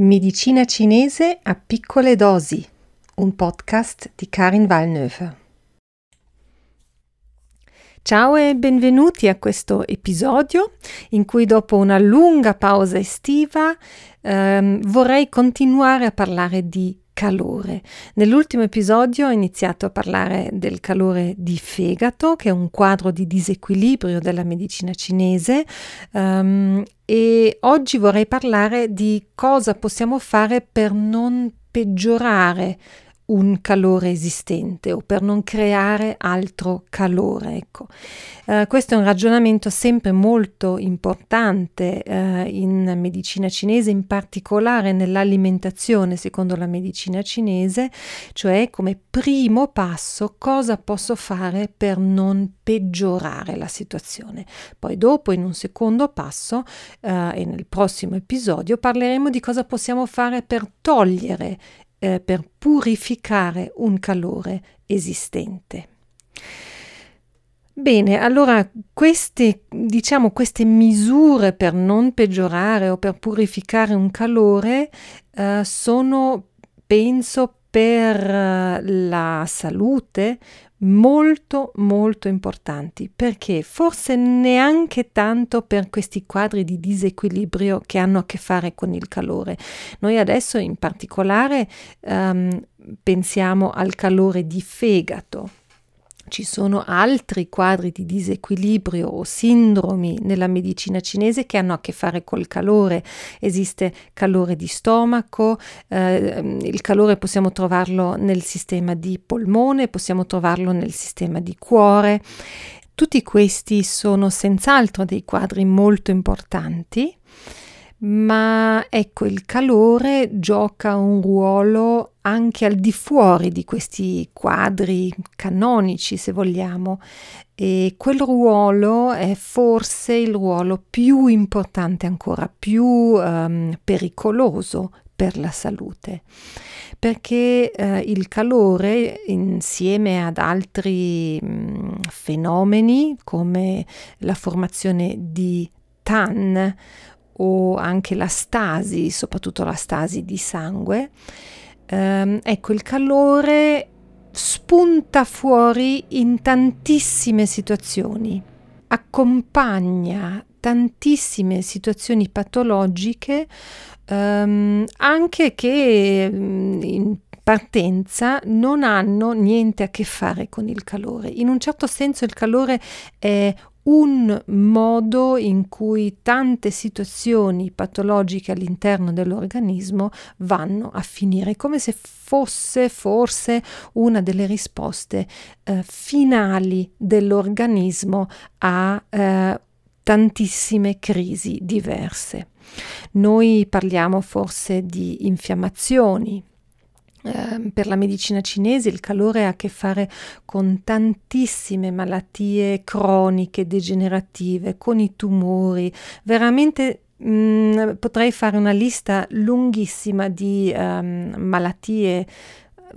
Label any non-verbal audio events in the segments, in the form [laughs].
Medicina cinese a piccole dosi, un podcast di Karin Valnöfer. Ciao e benvenuti a questo episodio in cui dopo una lunga pausa estiva ehm, vorrei continuare a parlare di calore. Nell'ultimo episodio ho iniziato a parlare del calore di fegato, che è un quadro di disequilibrio della medicina cinese, um, e oggi vorrei parlare di cosa possiamo fare per non peggiorare un calore esistente o per non creare altro calore. Ecco. Uh, questo è un ragionamento sempre molto importante uh, in medicina cinese, in particolare nell'alimentazione, secondo la medicina cinese, cioè come primo passo cosa posso fare per non peggiorare la situazione. Poi dopo, in un secondo passo uh, e nel prossimo episodio, parleremo di cosa possiamo fare per togliere eh, per purificare un calore esistente. Bene, allora queste, diciamo, queste misure per non peggiorare o per purificare un calore eh, sono, penso, per eh, la salute molto molto importanti perché forse neanche tanto per questi quadri di disequilibrio che hanno a che fare con il calore. Noi adesso in particolare um, pensiamo al calore di fegato ci sono altri quadri di disequilibrio o sindromi nella medicina cinese che hanno a che fare col calore. Esiste calore di stomaco, eh, il calore possiamo trovarlo nel sistema di polmone, possiamo trovarlo nel sistema di cuore. Tutti questi sono senz'altro dei quadri molto importanti ma ecco il calore gioca un ruolo anche al di fuori di questi quadri canonici, se vogliamo, e quel ruolo è forse il ruolo più importante ancora, più um, pericoloso per la salute. Perché eh, il calore insieme ad altri mh, mm, fenomeni come la formazione di TAN o anche la stasi, soprattutto la stasi di sangue, ehm, ecco il calore spunta fuori in tantissime situazioni, accompagna tantissime situazioni patologiche, ehm, anche che mm, in partenza non hanno niente a che fare con il calore. In un certo senso il calore è un modo in cui tante situazioni patologiche all'interno dell'organismo vanno a finire, come se fosse forse una delle risposte eh, finali dell'organismo a eh, tantissime crisi diverse. Noi parliamo forse di infiammazioni, Ehm, per la medicina cinese il calore ha a che fare con tantissime malattie croniche, degenerative, con i tumori, veramente mh, mm, potrei fare una lista lunghissima di um, malattie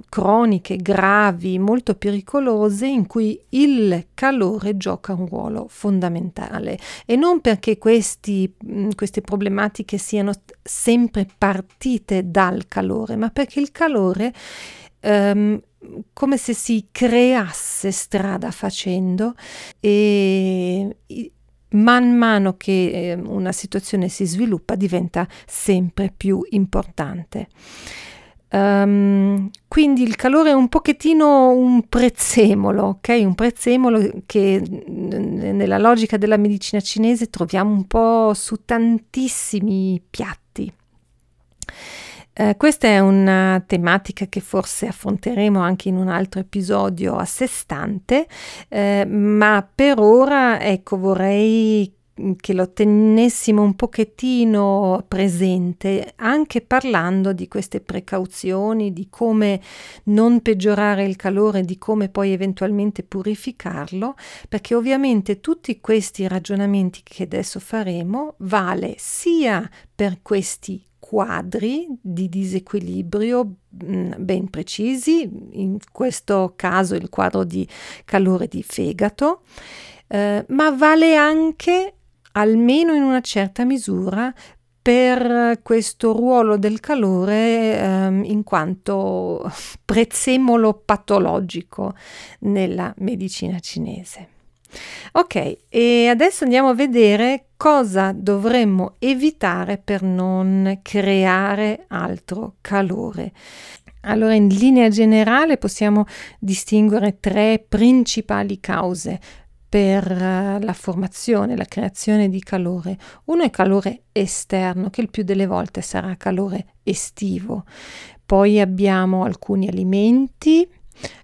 croniche, gravi, molto pericolose in cui il calore gioca un ruolo fondamentale e non perché questi, queste problematiche siano sempre partite dal calore, ma perché il calore um, come se si creasse strada facendo e man mano che una situazione si sviluppa diventa sempre più importante. Um, quindi il calore è un pochettino un prezzemolo, ok? Un prezzemolo che nella logica della medicina cinese troviamo un po' su tantissimi piatti. Uh, questa è una tematica che forse affronteremo anche in un altro episodio a sé stante, uh, ma per ora ecco vorrei che lo tenessimo un pochettino presente, anche parlando di queste precauzioni, di come non peggiorare il calore, di come poi eventualmente purificarlo, perché ovviamente tutti questi ragionamenti che adesso faremo vale sia per questi quadri di disequilibrio ben precisi, in questo caso il quadro di calore di fegato, eh, ma vale anche almeno in una certa misura per questo ruolo del calore ehm, in quanto [laughs] prezzemolo patologico nella medicina cinese. Ok, e adesso andiamo a vedere cosa dovremmo evitare per non creare altro calore. Allora, in linea generale possiamo distinguere tre principali cause per eh, la formazione, la creazione di calore. Uno è calore esterno, che il più delle volte sarà calore estivo. Poi abbiamo alcuni alimenti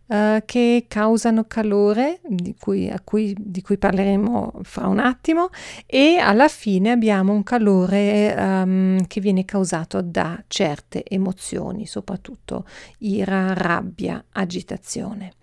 uh, che causano calore, di cui, cui, di cui, parleremo fra un attimo, e alla fine abbiamo un calore um, che viene causato da certe emozioni, soprattutto ira, rabbia, agitazione.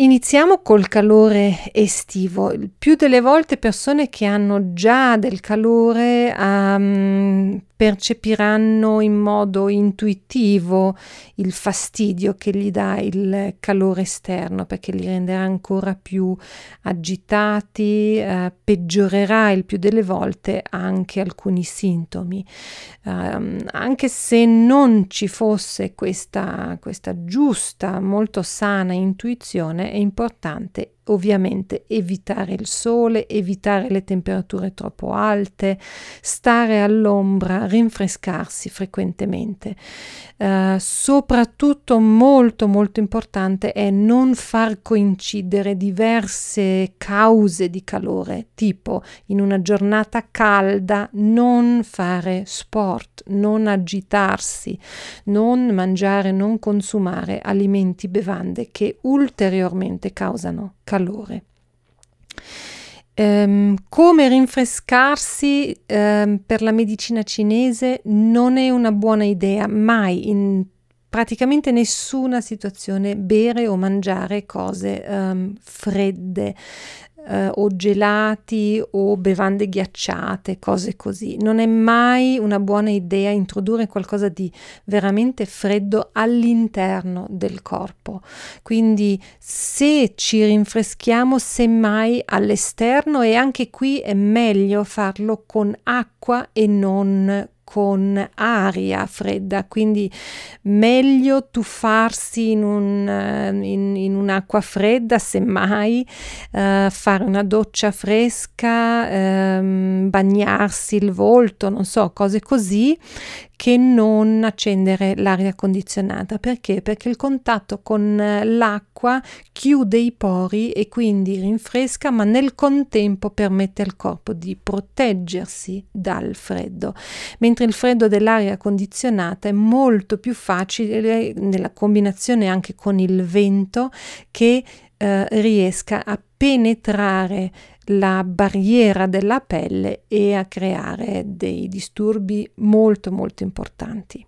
Iniziamo col calore estivo. Più delle volte persone che hanno già del calore um, percepiranno in modo intuitivo il fastidio che gli dà il calore esterno perché li renderà ancora più agitati, eh, peggiorerà il più delle volte anche alcuni sintomi. Um, anche se non ci fosse questa, questa giusta, molto sana intuizione, è importante ovviamente evitare il sole, evitare le temperature troppo alte, stare all'ombra, rinfrescarsi frequentemente. Uh, soprattutto molto molto importante è non far coincidere diverse cause di calore, tipo in una giornata calda non fare sport, non agitarsi, non mangiare, non consumare alimenti, bevande che ulteriormente causano calore. Um, come rinfrescarsi um, per la medicina cinese non è una buona idea, mai. In praticamente nessuna situazione bere o mangiare cose um, fredde eh, o gelati o bevande ghiacciate, cose così. Non è mai una buona idea introdurre qualcosa di veramente freddo all'interno del corpo. Quindi se ci rinfreschiamo semmai all'esterno e anche qui è meglio farlo con acqua e non con aria fredda, quindi meglio tuffarsi in, un, eh, in, in un'acqua fredda, semmai, uh, fare una doccia fresca, um, bagnarsi il volto, non so, cose così che non accendere l'aria condizionata. Perché? Perché il contatto con eh, l'acqua chiude i pori e quindi rinfresca, ma nel contempo permette al corpo di proteggersi dal freddo. Mentre il freddo dell'aria condizionata è molto più facile nella combinazione anche con il vento che eh, riesca a penetrare la barriera della pelle e a creare dei disturbi molto molto importanti.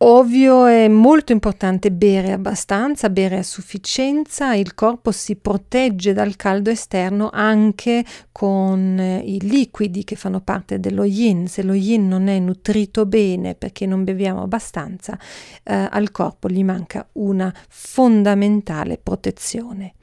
Ovvio è molto importante bere abbastanza, bere a sufficienza, il corpo si protegge dal caldo esterno anche con eh, i liquidi che fanno parte dello yin. Se lo yin non è nutrito bene perché non beviamo abbastanza, eh, al corpo gli manca una fondamentale protezione.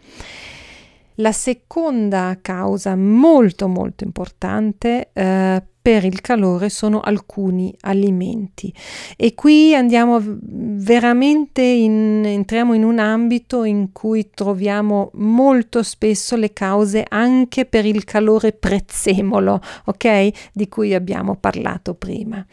La seconda causa molto molto importante eh, per il calore sono alcuni alimenti e qui andiamo veramente in, entriamo in un ambito in cui troviamo molto spesso le cause anche per il calore prezzemolo, ok? Di cui abbiamo parlato prima.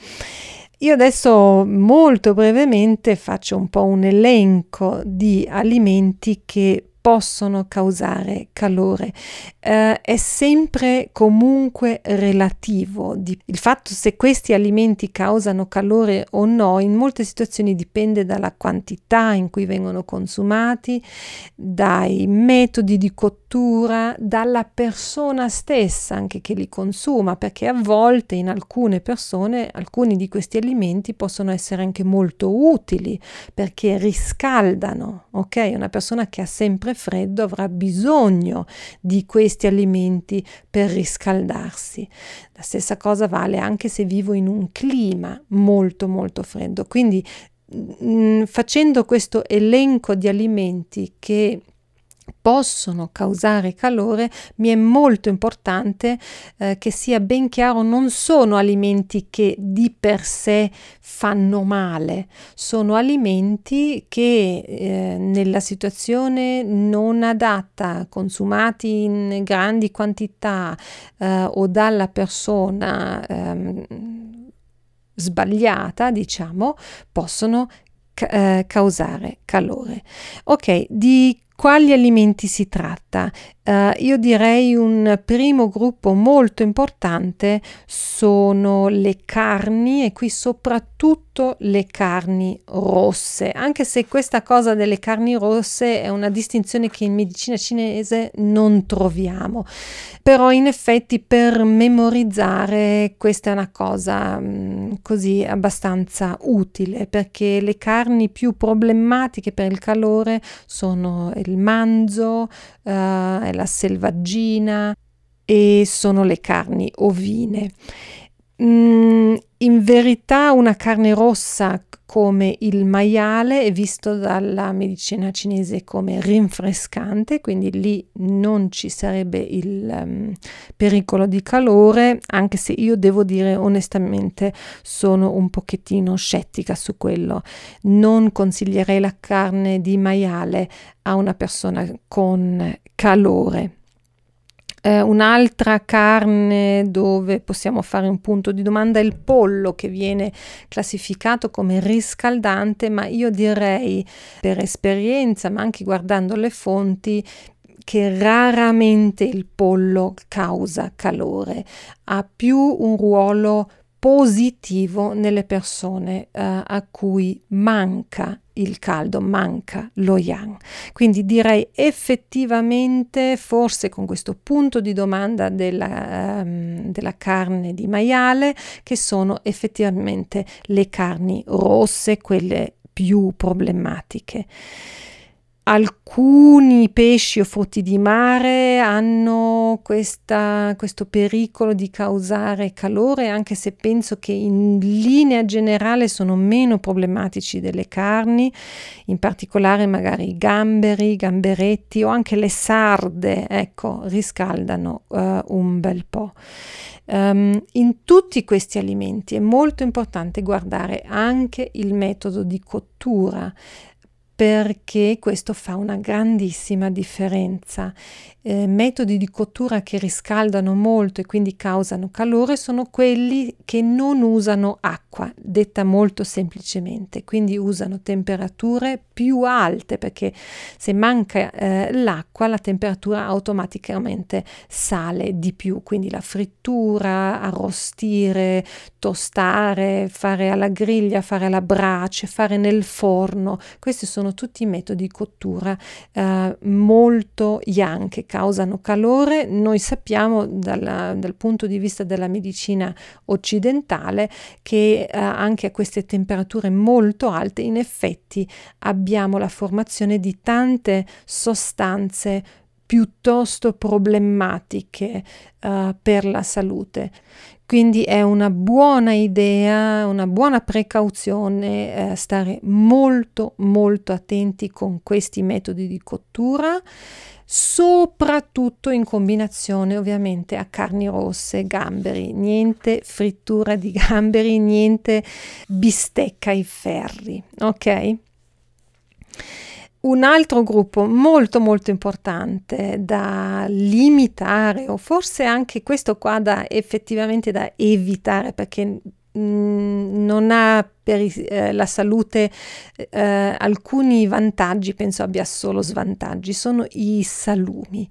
Io adesso molto brevemente faccio un po' un elenco di alimenti che possono causare calore. Eh, è sempre comunque relativo. Il fatto se questi alimenti causano calore o no in molte situazioni dipende dalla quantità in cui vengono consumati, dai metodi di cottura, dalla persona stessa anche che li consuma, perché a volte in alcune persone alcuni di questi alimenti possono essere anche molto utili perché riscaldano, ok? Una persona che ha sempre freddo avrà bisogno di questi alimenti per riscaldarsi. La stessa cosa vale anche se vivo in un clima molto molto freddo. Quindi mh, mm, facendo questo elenco di alimenti che possono causare calore, mi è molto importante eh, che sia ben chiaro, non sono alimenti che di per sé fanno male, sono alimenti che eh, nella situazione non adatta, consumati in grandi quantità eh, o dalla persona ehm, sbagliata, diciamo, possono eh, causare calore. Ok, di quali alimenti si tratta? Uh, io direi un primo gruppo molto importante sono le carni e qui soprattutto le carni rosse, anche se questa cosa delle carni rosse è una distinzione che in medicina cinese non troviamo, però in effetti per memorizzare questa è una cosa mh, mm, così abbastanza utile perché le carni più problematiche per il calore sono il manzo, uh, la selvaggina e sono le carni ovine. Mm, in verità una carne rossa come il maiale è visto dalla medicina cinese come rinfrescante, quindi lì non ci sarebbe il um, pericolo di calore, anche se io devo dire onestamente sono un pochettino scettica su quello. Non consiglierei la carne di maiale a una persona con calore. Eh, un'altra carne dove possiamo fare un punto di domanda è il pollo che viene classificato come riscaldante, ma io direi per esperienza, ma anche guardando le fonti, che raramente il pollo causa calore, ha più un ruolo positivo nelle persone uh, a cui manca il caldo, manca lo yang. Quindi direi effettivamente, forse con questo punto di domanda della, um, della carne di maiale, che sono effettivamente le carni rosse, quelle più problematiche. Alcuni pesci o frutti di mare hanno questa, questo pericolo di causare calore, anche se penso che in linea generale sono meno problematici delle carni, in particolare magari i gamberi, i gamberetti o anche le sarde, ecco, riscaldano uh, un bel po'. Um, in tutti questi alimenti è molto importante guardare anche il metodo di cottura perché questo fa una grandissima differenza. Eh, metodi di cottura che riscaldano molto e quindi causano calore sono quelli che non usano acqua, detta molto semplicemente, quindi usano temperature più alte perché se manca eh, l'acqua la temperatura automaticamente sale di più, quindi la frittura, arrostire, tostare, fare alla griglia, fare alla brace, fare nel forno, questi sono tutti metodi di cottura eh, molto yang che causano calore. Noi sappiamo dalla, dal punto di vista della medicina occidentale che eh, anche a queste temperature molto alte in effetti abbiamo la formazione di tante sostanze piuttosto problematiche uh, per la salute. Quindi è una buona idea, una buona precauzione eh, stare molto molto attenti con questi metodi di cottura, soprattutto in combinazione ovviamente a carni rosse, gamberi, niente frittura di gamberi, niente bistecca ai ferri, ok? Un altro gruppo molto molto importante da limitare o forse anche questo qua da effettivamente da evitare perché mm, non ha per eh, la salute eh, alcuni vantaggi, penso abbia solo svantaggi, sono i salumi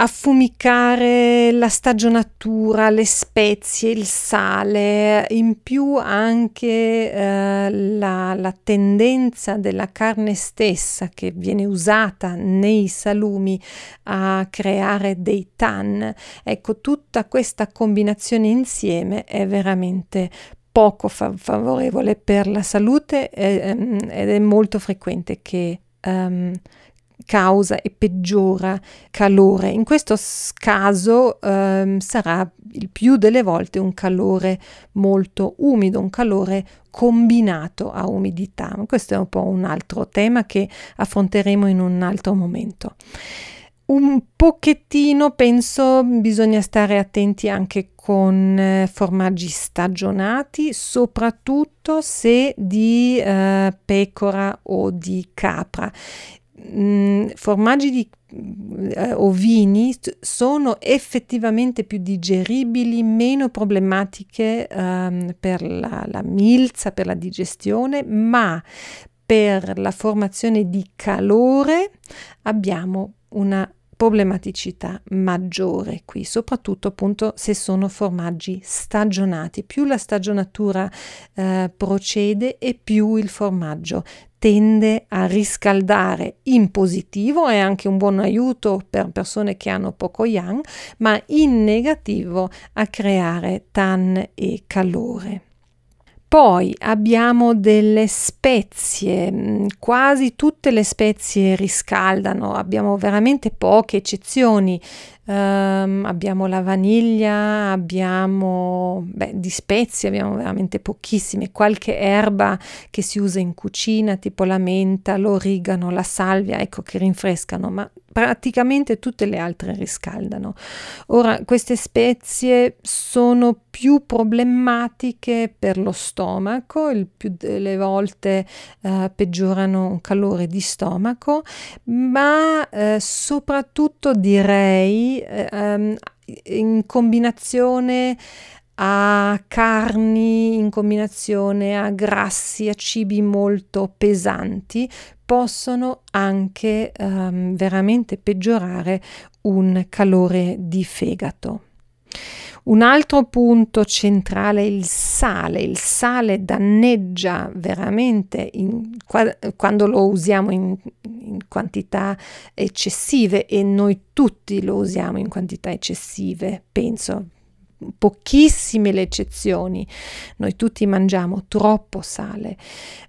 affumicare la stagionatura, le spezie, il sale, in più anche eh, la, la, tendenza della carne stessa che viene usata nei salumi a creare dei tan. Ecco, tutta questa combinazione insieme è veramente poco fa- favorevole per la salute eh, ed è molto frequente che um, causa e peggiora calore. In questo caso ehm, sarà il più delle volte un calore molto umido, un calore combinato a umidità. Questo è un po' un altro tema che affronteremo in un altro momento. Un pochettino penso bisogna stare attenti anche con eh, formaggi stagionati, soprattutto se di eh, pecora o di capra. Mm, formaggi di eh, ovini sono effettivamente più digeribili, meno problematiche ehm, per la, la milza, per la digestione, ma per la formazione di calore abbiamo una problematicità maggiore qui, soprattutto appunto se sono formaggi stagionati. Più la stagionatura eh, procede e più il formaggio tende a riscaldare in positivo, è anche un buon aiuto per persone che hanno poco yang, ma in negativo a creare tan e calore. Poi abbiamo delle spezie, mm, quasi tutte le spezie riscaldano, abbiamo veramente poche eccezioni, Um, abbiamo la vaniglia, abbiamo beh, di spezie, abbiamo veramente pochissime, qualche erba che si usa in cucina, tipo la menta, l'origano, la salvia, ecco che rinfrescano, ma praticamente tutte le altre riscaldano. Ora, queste spezie sono più problematiche per lo stomaco, il più delle volte uh, peggiorano un calore di stomaco, ma uh, soprattutto direi ehm, in combinazione a carni, in combinazione a grassi, a cibi molto pesanti, possono anche ehm, veramente peggiorare un calore di fegato. Un altro punto centrale è il sale. Il sale danneggia veramente in, quando lo usiamo in, in, quantità eccessive e noi tutti lo usiamo in quantità eccessive, penso pochissime le eccezioni. Noi tutti mangiamo troppo sale,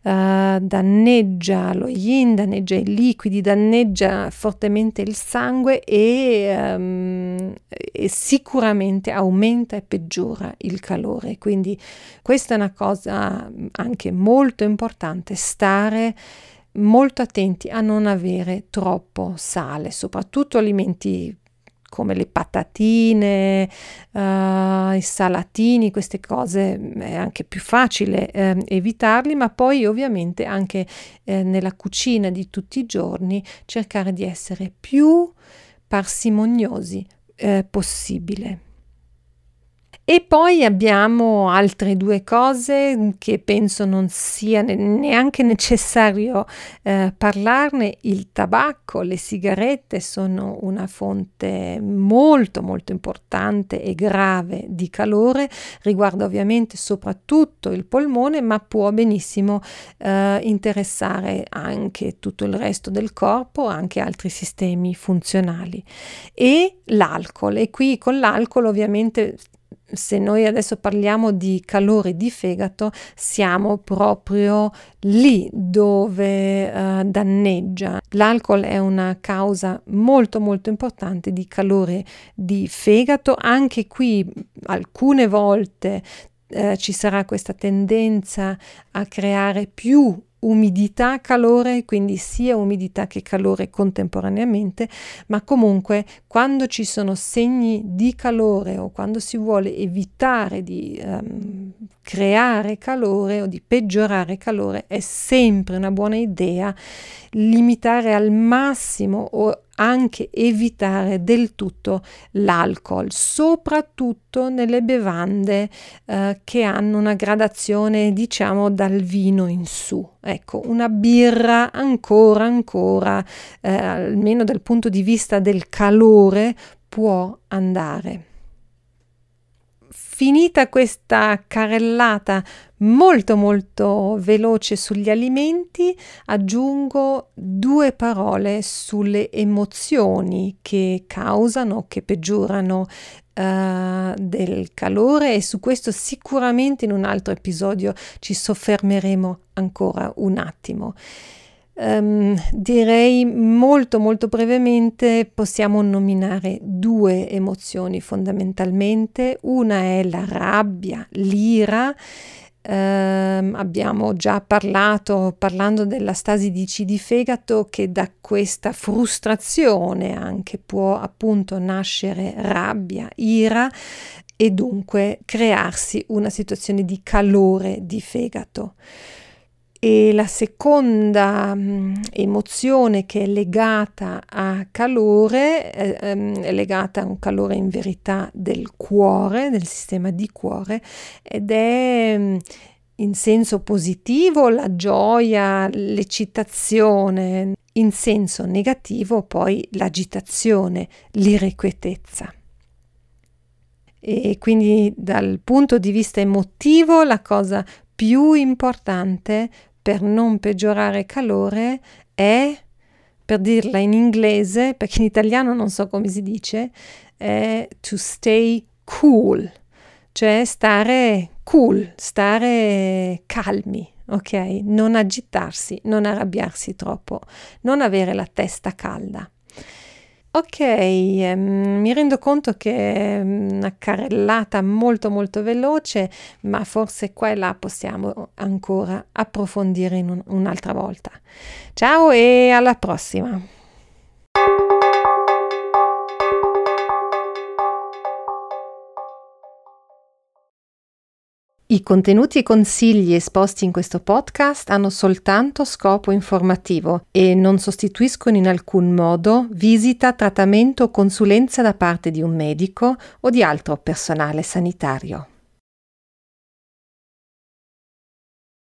uh, danneggia lo yin, danneggia i liquidi, danneggia fortemente il sangue e, um, e sicuramente aumenta e peggiora il calore. Quindi questa è una cosa anche molto importante, stare molto attenti a non avere troppo sale, soprattutto alimenti come le patatine, uh, i salatini, queste cose è anche più facile eh, evitarli, ma poi ovviamente anche eh, nella cucina di tutti i giorni cercare di essere più parsimoniosi eh, possibile. E poi abbiamo altre due cose che penso non sia neanche necessario eh, parlarne. Il tabacco, le sigarette sono una fonte molto molto importante e grave di calore, riguarda ovviamente soprattutto il polmone, ma può benissimo eh, interessare anche tutto il resto del corpo, anche altri sistemi funzionali. E l'alcol, e qui con l'alcol ovviamente se noi adesso parliamo di calore di fegato, siamo proprio lì dove uh, danneggia. L'alcol è una causa molto molto importante di calore di fegato. Anche qui alcune volte uh, ci sarà questa tendenza a creare più umidità, calore, quindi sia umidità che calore contemporaneamente, ma comunque quando ci sono segni di calore o quando si vuole evitare di um, creare calore o di peggiorare calore, è sempre una buona idea limitare al massimo o anche evitare del tutto l'alcol, soprattutto nelle bevande eh, che hanno una gradazione diciamo dal vino in su. Ecco, una birra ancora ancora, eh, almeno dal punto di vista del calore, può andare. Finita questa carrellata molto molto veloce sugli alimenti, aggiungo due parole sulle emozioni che causano, che peggiorano uh, del calore e su questo sicuramente in un altro episodio ci soffermeremo ancora un attimo. Um, direi molto molto brevemente possiamo nominare due emozioni fondamentalmente, una è la rabbia, l'ira Uh, abbiamo già parlato, parlando della stasi di C di fegato, che da questa frustrazione anche può appunto nascere rabbia, ira e dunque crearsi una situazione di calore di fegato. E la seconda mh, mm, emozione che è legata a calore, eh, è legata a un calore in verità del cuore, del sistema di cuore, ed è mh, mm, in senso positivo la gioia, l'eccitazione, in senso negativo poi l'agitazione, l'irrequietezza. E quindi dal punto di vista emotivo la cosa più importante per non peggiorare calore è, per dirla in inglese, perché in italiano non so come si dice, è to stay cool, cioè stare cool, stare calmi, ok? Non agitarsi, non arrabbiarsi troppo, non avere la testa calda. Ok, ehm, mi rendo conto che è una carrellata molto molto veloce, ma forse qua e là possiamo ancora approfondire un, un'altra volta. Ciao e alla prossima! I contenuti e consigli esposti in questo podcast hanno soltanto scopo informativo e non sostituiscono in alcun modo visita, trattamento o consulenza da parte di un medico o di altro personale sanitario.